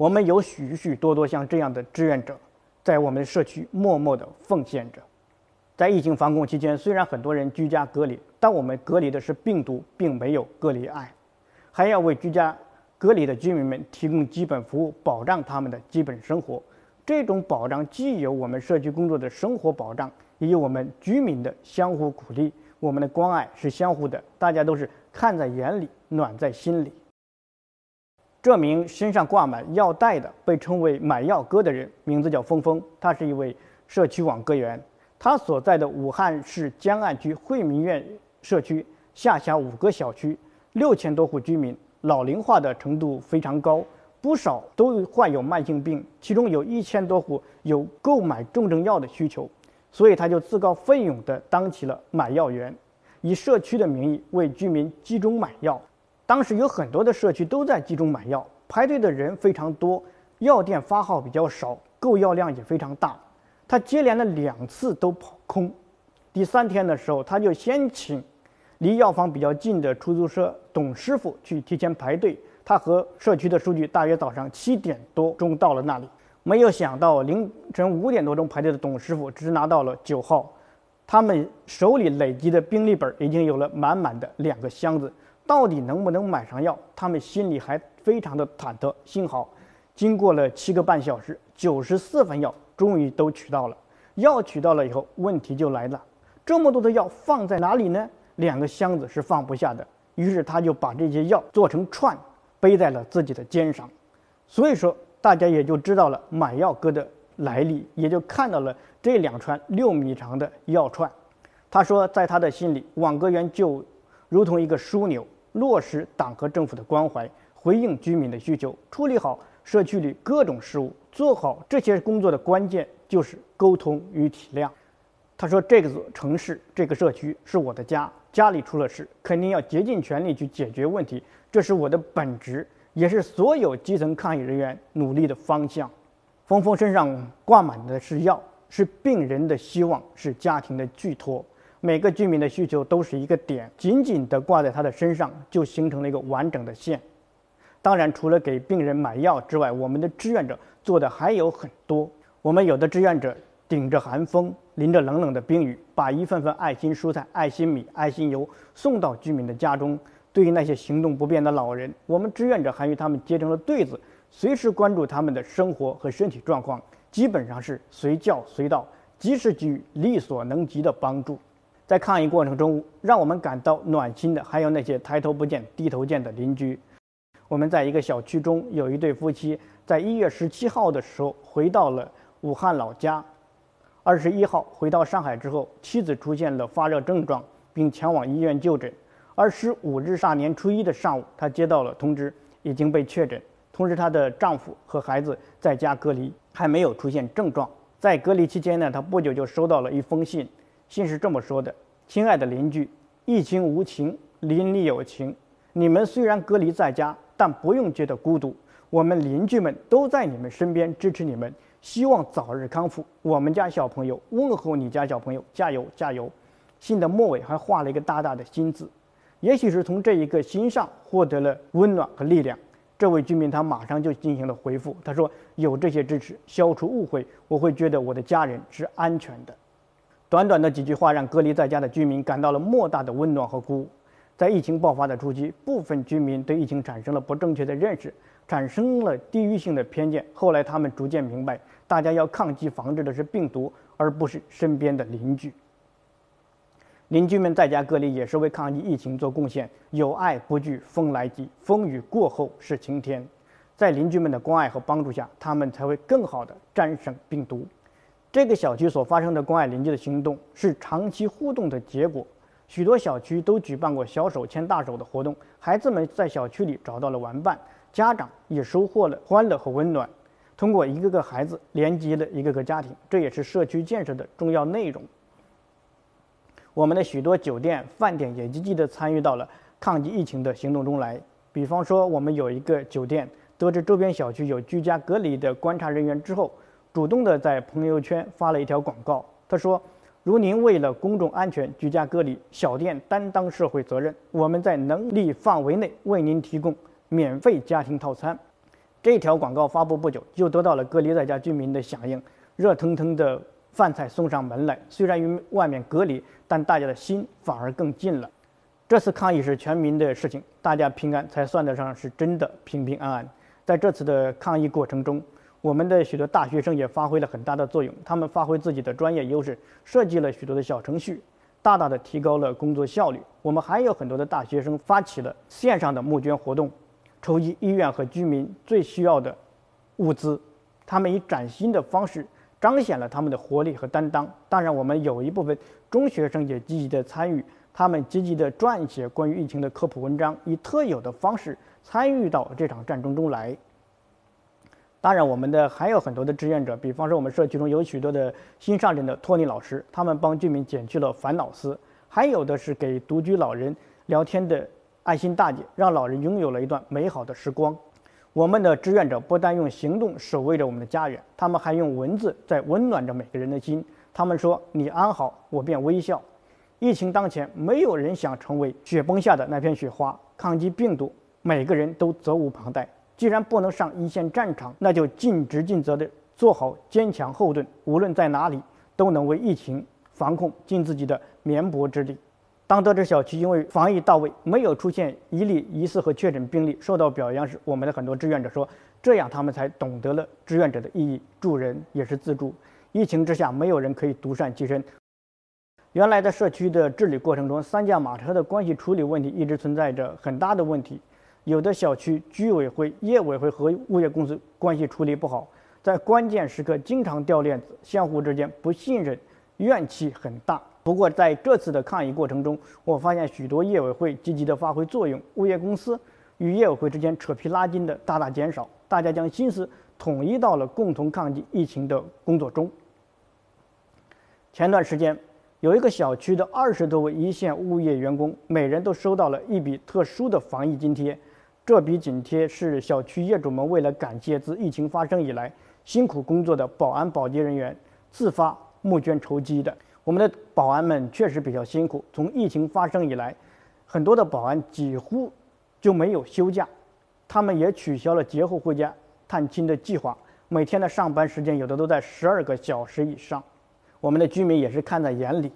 我们有许许多多像这样的志愿者，在我们社区默默地奉献着。在疫情防控期间，虽然很多人居家隔离，但我们隔离的是病毒，并没有隔离爱。还要为居家隔离的居民们提供基本服务，保障他们的基本生活。这种保障既有我们社区工作的生活保障，也有我们居民的相互鼓励。我们的关爱是相互的，大家都是看在眼里，暖在心里。这名身上挂满药袋的，被称为“买药哥”的人，名字叫峰峰。他是一位社区网格员。他所在的武汉市江岸区惠民苑社区下辖五个小区，六千多户居民，老龄化的程度非常高，不少都患有慢性病，其中有一千多户有购买重症药的需求，所以他就自告奋勇地当起了买药员，以社区的名义为居民集中买药。当时有很多的社区都在集中买药，排队的人非常多，药店发号比较少，购药量也非常大。他接连了两次都跑空，第三天的时候，他就先请离药房比较近的出租车董师傅去提前排队。他和社区的数据大约早上七点多钟到了那里，没有想到凌晨五点多钟排队的董师傅只拿到了九号，他们手里累积的病历本已经有了满满的两个箱子。到底能不能买上药？他们心里还非常的忐忑。幸好，经过了七个半小时，九十四份药终于都取到了。药取到了以后，问题就来了：这么多的药放在哪里呢？两个箱子是放不下的。于是他就把这些药做成串，背在了自己的肩上。所以说，大家也就知道了买药哥的来历，也就看到了这两串六米长的药串。他说，在他的心里，网格员就如同一个枢纽。落实党和政府的关怀，回应居民的需求，处理好社区里各种事务，做好这些工作的关键就是沟通与体谅。他说：“这个城市，这个社区是我的家，家里出了事，肯定要竭尽全力去解决问题，这是我的本职，也是所有基层抗疫人员努力的方向。”峰峰身上挂满的是药，是病人的希望，是家庭的寄托。每个居民的需求都是一个点，紧紧地挂在他的身上，就形成了一个完整的线。当然，除了给病人买药之外，我们的志愿者做的还有很多。我们有的志愿者顶着寒风，淋着冷冷的冰雨，把一份份爱心蔬菜、爱心米、爱心油送到居民的家中。对于那些行动不便的老人，我们志愿者还与他们结成了对子，随时关注他们的生活和身体状况，基本上是随叫随到，及时给予力所能及的帮助。在抗疫过程中，让我们感到暖心的还有那些抬头不见低头见的邻居。我们在一个小区中，有一对夫妻，在一月十七号的时候回到了武汉老家，二十一号回到上海之后，妻子出现了发热症状，并前往医院就诊。二十五日大年初一的上午，她接到了通知，已经被确诊，同时她的丈夫和孩子在家隔离，还没有出现症状。在隔离期间呢，她不久就收到了一封信。信是这么说的：“亲爱的邻居，疫情无情，邻里有情。你们虽然隔离在家，但不用觉得孤独。我们邻居们都在你们身边支持你们，希望早日康复。我们家小朋友问候你家小朋友，加油加油！”信的末尾还画了一个大大的心字。也许是从这一个心上获得了温暖和力量，这位居民他马上就进行了回复。他说：“有这些支持，消除误会，我会觉得我的家人是安全的。”短短的几句话，让隔离在家的居民感到了莫大的温暖和鼓舞。在疫情爆发的初期，部分居民对疫情产生了不正确的认识，产生了地域性的偏见。后来，他们逐渐明白，大家要抗击、防治的是病毒，而不是身边的邻居。邻居们在家隔离，也是为抗击疫情做贡献。有爱不惧风来急，风雨过后是晴天。在邻居们的关爱和帮助下，他们才会更好地战胜病毒。这个小区所发生的关爱邻居的行动是长期互动的结果。许多小区都举办过小手牵大手的活动，孩子们在小区里找到了玩伴，家长也收获了欢乐和温暖。通过一个个孩子连接了一个个家庭，这也是社区建设的重要内容。我们的许多酒店、饭店也积极地参与到了抗击疫情的行动中来。比方说，我们有一个酒店，得知周边小区有居家隔离的观察人员之后。主动的在朋友圈发了一条广告，他说：“如您为了公众安全居家隔离，小店担当社会责任，我们在能力范围内为您提供免费家庭套餐。这条广告发布不久，就得到了隔离在家居民的响应，热腾腾的饭菜送上门来。虽然与外面隔离，但大家的心反而更近了。这次抗疫是全民的事情，大家平安才算得上是真的平平安安。在这次的抗疫过程中，我们的许多大学生也发挥了很大的作用，他们发挥自己的专业优势，设计了许多的小程序，大大的提高了工作效率。我们还有很多的大学生发起了线上的募捐活动，筹集医院和居民最需要的物资。他们以崭新的方式彰显了他们的活力和担当。当然，我们有一部分中学生也积极的参与。他们积极地撰写关于疫情的科普文章，以特有的方式参与到这场战争中来。当然，我们的还有很多的志愿者，比方说我们社区中有许多的新上任的托尼老师，他们帮居民减去了烦恼丝；还有的是给独居老人聊天的爱心大姐，让老人拥有了一段美好的时光。我们的志愿者不但用行动守卫着我们的家园，他们还用文字在温暖着每个人的心。他们说：“你安好，我便微笑。”疫情当前，没有人想成为雪崩下的那片雪花。抗击病毒，每个人都责无旁贷。既然不能上一线战场，那就尽职尽责地做好坚强后盾。无论在哪里，都能为疫情防控尽自己的绵薄之力。当得知小区因为防疫到位，没有出现一例疑似和确诊病例，受到表扬时，我们的很多志愿者说，这样他们才懂得了志愿者的意义。助人也是自助。疫情之下，没有人可以独善其身。原来的社区的治理过程中，三驾马车的关系处理问题一直存在着很大的问题。有的小区居委会、业委会和物业公司关系处理不好，在关键时刻经常掉链子，相互之间不信任，怨气很大。不过在这次的抗疫过程中，我发现许多业委会积极的发挥作用，物业公司与业委会之间扯皮拉筋的大大减少，大家将心思统一到了共同抗击疫情的工作中。前段时间。有一个小区的二十多位一线物业员工，每人都收到了一笔特殊的防疫津贴。这笔津贴是小区业主们为了感谢自疫情发生以来辛苦工作的保安保洁人员自发募捐筹集的。我们的保安们确实比较辛苦，从疫情发生以来，很多的保安几乎就没有休假，他们也取消了节后回家探亲的计划。每天的上班时间有的都在十二个小时以上。我们的居民也是看在眼里，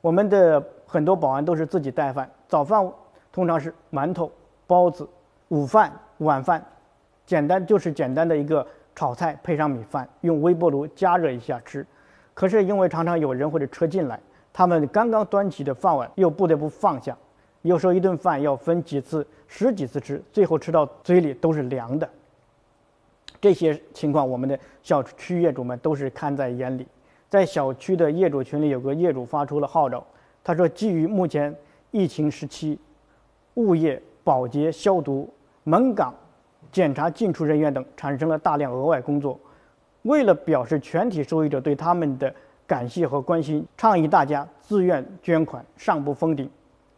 我们的很多保安都是自己带饭，早饭通常是馒头、包子，午饭、晚饭，简单就是简单的一个炒菜配上米饭，用微波炉加热一下吃。可是因为常常有人或者车进来，他们刚刚端起的饭碗又不得不放下，有时候一顿饭要分几次、十几次吃，最后吃到嘴里都是凉的。这些情况，我们的小区业主们都是看在眼里。在小区的业主群里，有个业主发出了号召，他说：“基于目前疫情时期，物业保洁、消毒、门岗、检查进出人员等产生了大量额外工作，为了表示全体受益者对他们的感谢和关心，倡议大家自愿捐款，上不封顶，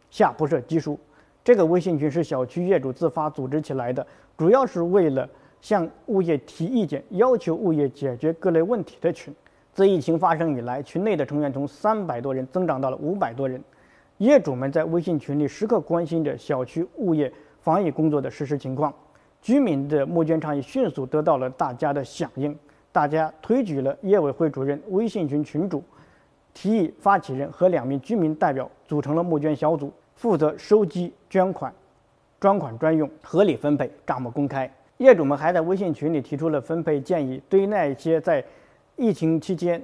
下不设基数。”这个微信群是小区业主自发组织起来的，主要是为了向物业提意见、要求物业解决各类问题的群。自疫情发生以来，群内的成员从三百多人增长到了五百多人。业主们在微信群里时刻关心着小区物业防疫工作的实施情况。居民的募捐倡议迅速得到了大家的响应，大家推举了业委会主任、微信群群主、提议发起人和两名居民代表，组成了募捐小组，负责收集捐款，专款专用，合理分配，账目公开。业主们还在微信群里提出了分配建议，对那些在疫情期间，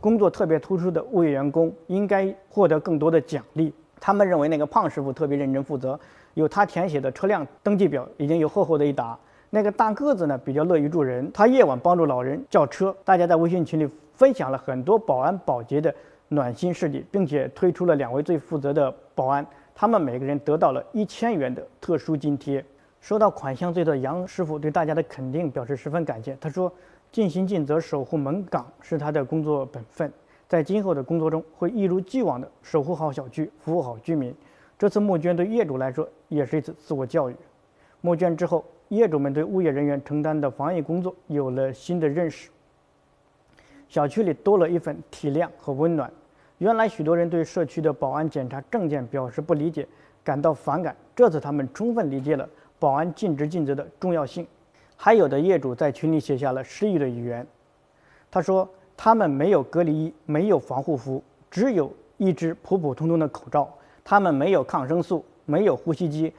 工作特别突出的物业员工应该获得更多的奖励。他们认为那个胖师傅特别认真负责，有他填写的车辆登记表已经有厚厚的一沓。那个大个子呢比较乐于助人，他夜晚帮助老人叫车。大家在微信群里分享了很多保安保洁的暖心事迹，并且推出了两位最负责的保安，他们每个人得到了一千元的特殊津贴。收到款项最多的杨师傅对大家的肯定表示十分感谢。他说。尽心尽责守护门岗是他的工作本分，在今后的工作中会一如既往地守护好小区，服务好居民。这次募捐对业主来说也是一次自我教育。募捐之后，业主们对物业人员承担的防疫工作有了新的认识，小区里多了一份体谅和温暖。原来许多人对社区的保安检查证件表示不理解，感到反感。这次他们充分理解了保安尽职尽责的重要性。还有的业主在群里写下了失意的语言。他说：“他们没有隔离衣，没有防护服，只有一只普普通通的口罩。他们没有抗生素，没有呼吸机，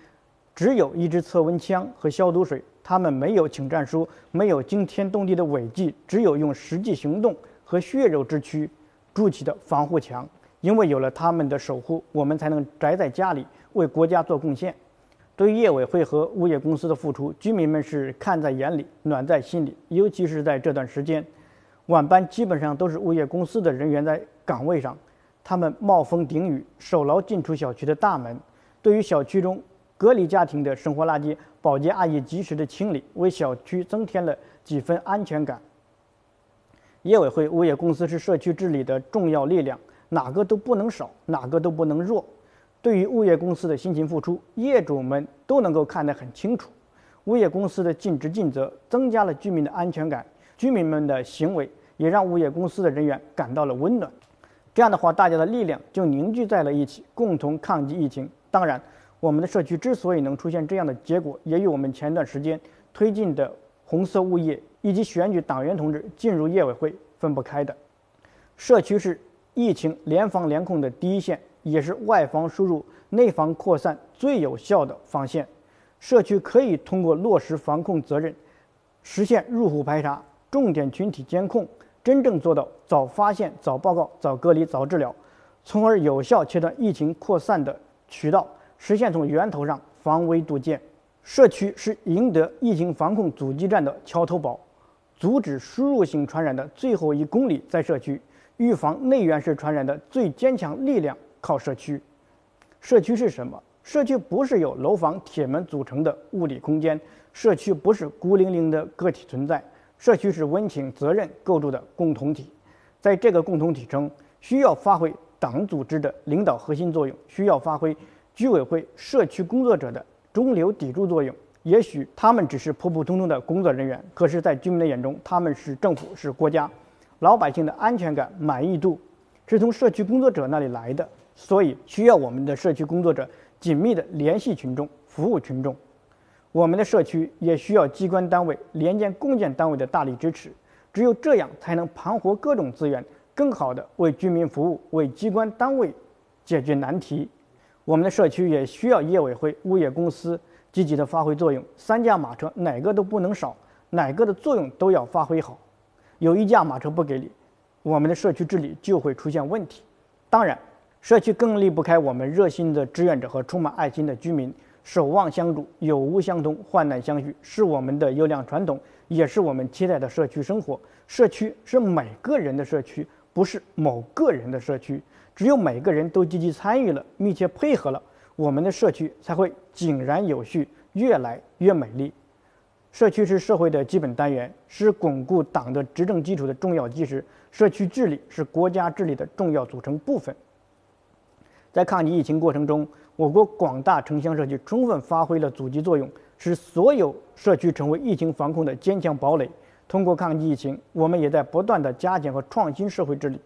只有一支测温枪和消毒水。他们没有请战书，没有惊天动地的伟绩，只有用实际行动和血肉之躯筑起的防护墙。因为有了他们的守护，我们才能宅在家里为国家做贡献。”对于业委会和物业公司的付出，居民们是看在眼里、暖在心里。尤其是在这段时间，晚班基本上都是物业公司的人员在岗位上，他们冒风顶雨，守牢进出小区的大门。对于小区中隔离家庭的生活垃圾，保洁阿姨及时的清理，为小区增添了几分安全感。业委会、物业公司是社区治理的重要力量，哪个都不能少，哪个都不能弱。对于物业公司的辛勤付出，业主们都能够看得很清楚。物业公司的尽职尽责，增加了居民的安全感。居民们的行为也让物业公司的人员感到了温暖。这样的话，大家的力量就凝聚在了一起，共同抗击疫情。当然，我们的社区之所以能出现这样的结果，也与我们前段时间推进的红色物业以及选举党员同志进入业委会分不开的。社区是疫情联防联控的第一线。也是外防输入、内防扩散最有效的防线。社区可以通过落实防控责任，实现入户排查、重点群体监控，真正做到早发现、早报告、早隔离、早治疗，从而有效切断疫情扩散的渠道，实现从源头上防微杜渐。社区是赢得疫情防控阻击战的桥头堡，阻止输入性传染的最后一公里在社区，预防内源式传染的最坚强力量。靠社区，社区是什么？社区不是由楼房、铁门组成的物理空间，社区不是孤零零的个体存在，社区是温情、责任构筑的共同体。在这个共同体中，需要发挥党组织的领导核心作用，需要发挥居委会社区工作者的中流砥柱作用。也许他们只是普普通通的工作人员，可是，在居民的眼中，他们是政府，是国家。老百姓的安全感、满意度，是从社区工作者那里来的。所以，需要我们的社区工作者紧密地联系群众、服务群众。我们的社区也需要机关单位、联建共建单位的大力支持。只有这样，才能盘活各种资源，更好地为居民服务，为机关单位解决难题。我们的社区也需要业委会、物业公司积极地发挥作用。三驾马车哪个都不能少，哪个的作用都要发挥好。有一驾马车不给力，我们的社区治理就会出现问题。当然。社区更离不开我们热心的志愿者和充满爱心的居民，守望相助，有无相通，患难相续，是我们的优良传统，也是我们期待的社区生活。社区是每个人的社区，不是某个人的社区。只有每个人都积极参与了，密切配合了，我们的社区才会井然有序，越来越美丽。社区是社会的基本单元，是巩固党的执政基础的重要基石。社区治理是国家治理的重要组成部分。在抗击疫情过程中，我国广大城乡社区充分发挥了阻击作用，使所有社区成为疫情防控的坚强堡垒。通过抗击疫情，我们也在不断的加强和创新社会治理，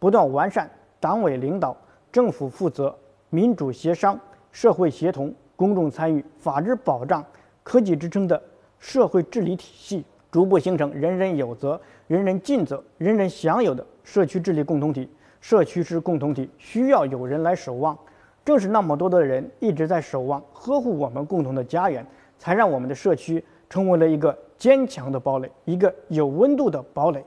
不断完善党委领导、政府负责、民主协商、社会协同、公众参与、法治保障、科技支撑的社会治理体系，逐步形成人人有责、人人尽责、人人享有的社区治理共同体。社区是共同体，需要有人来守望。正是那么多的人一直在守望、呵护我们共同的家园，才让我们的社区成为了一个坚强的堡垒，一个有温度的堡垒。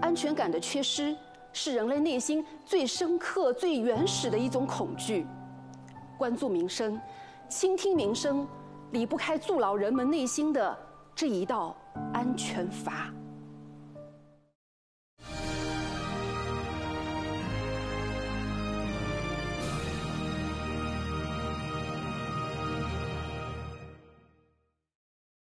安全感的缺失，是人类内心最深刻、最原始的一种恐惧。关注民生。倾听民生，离不开筑牢人们内心的这一道安全阀。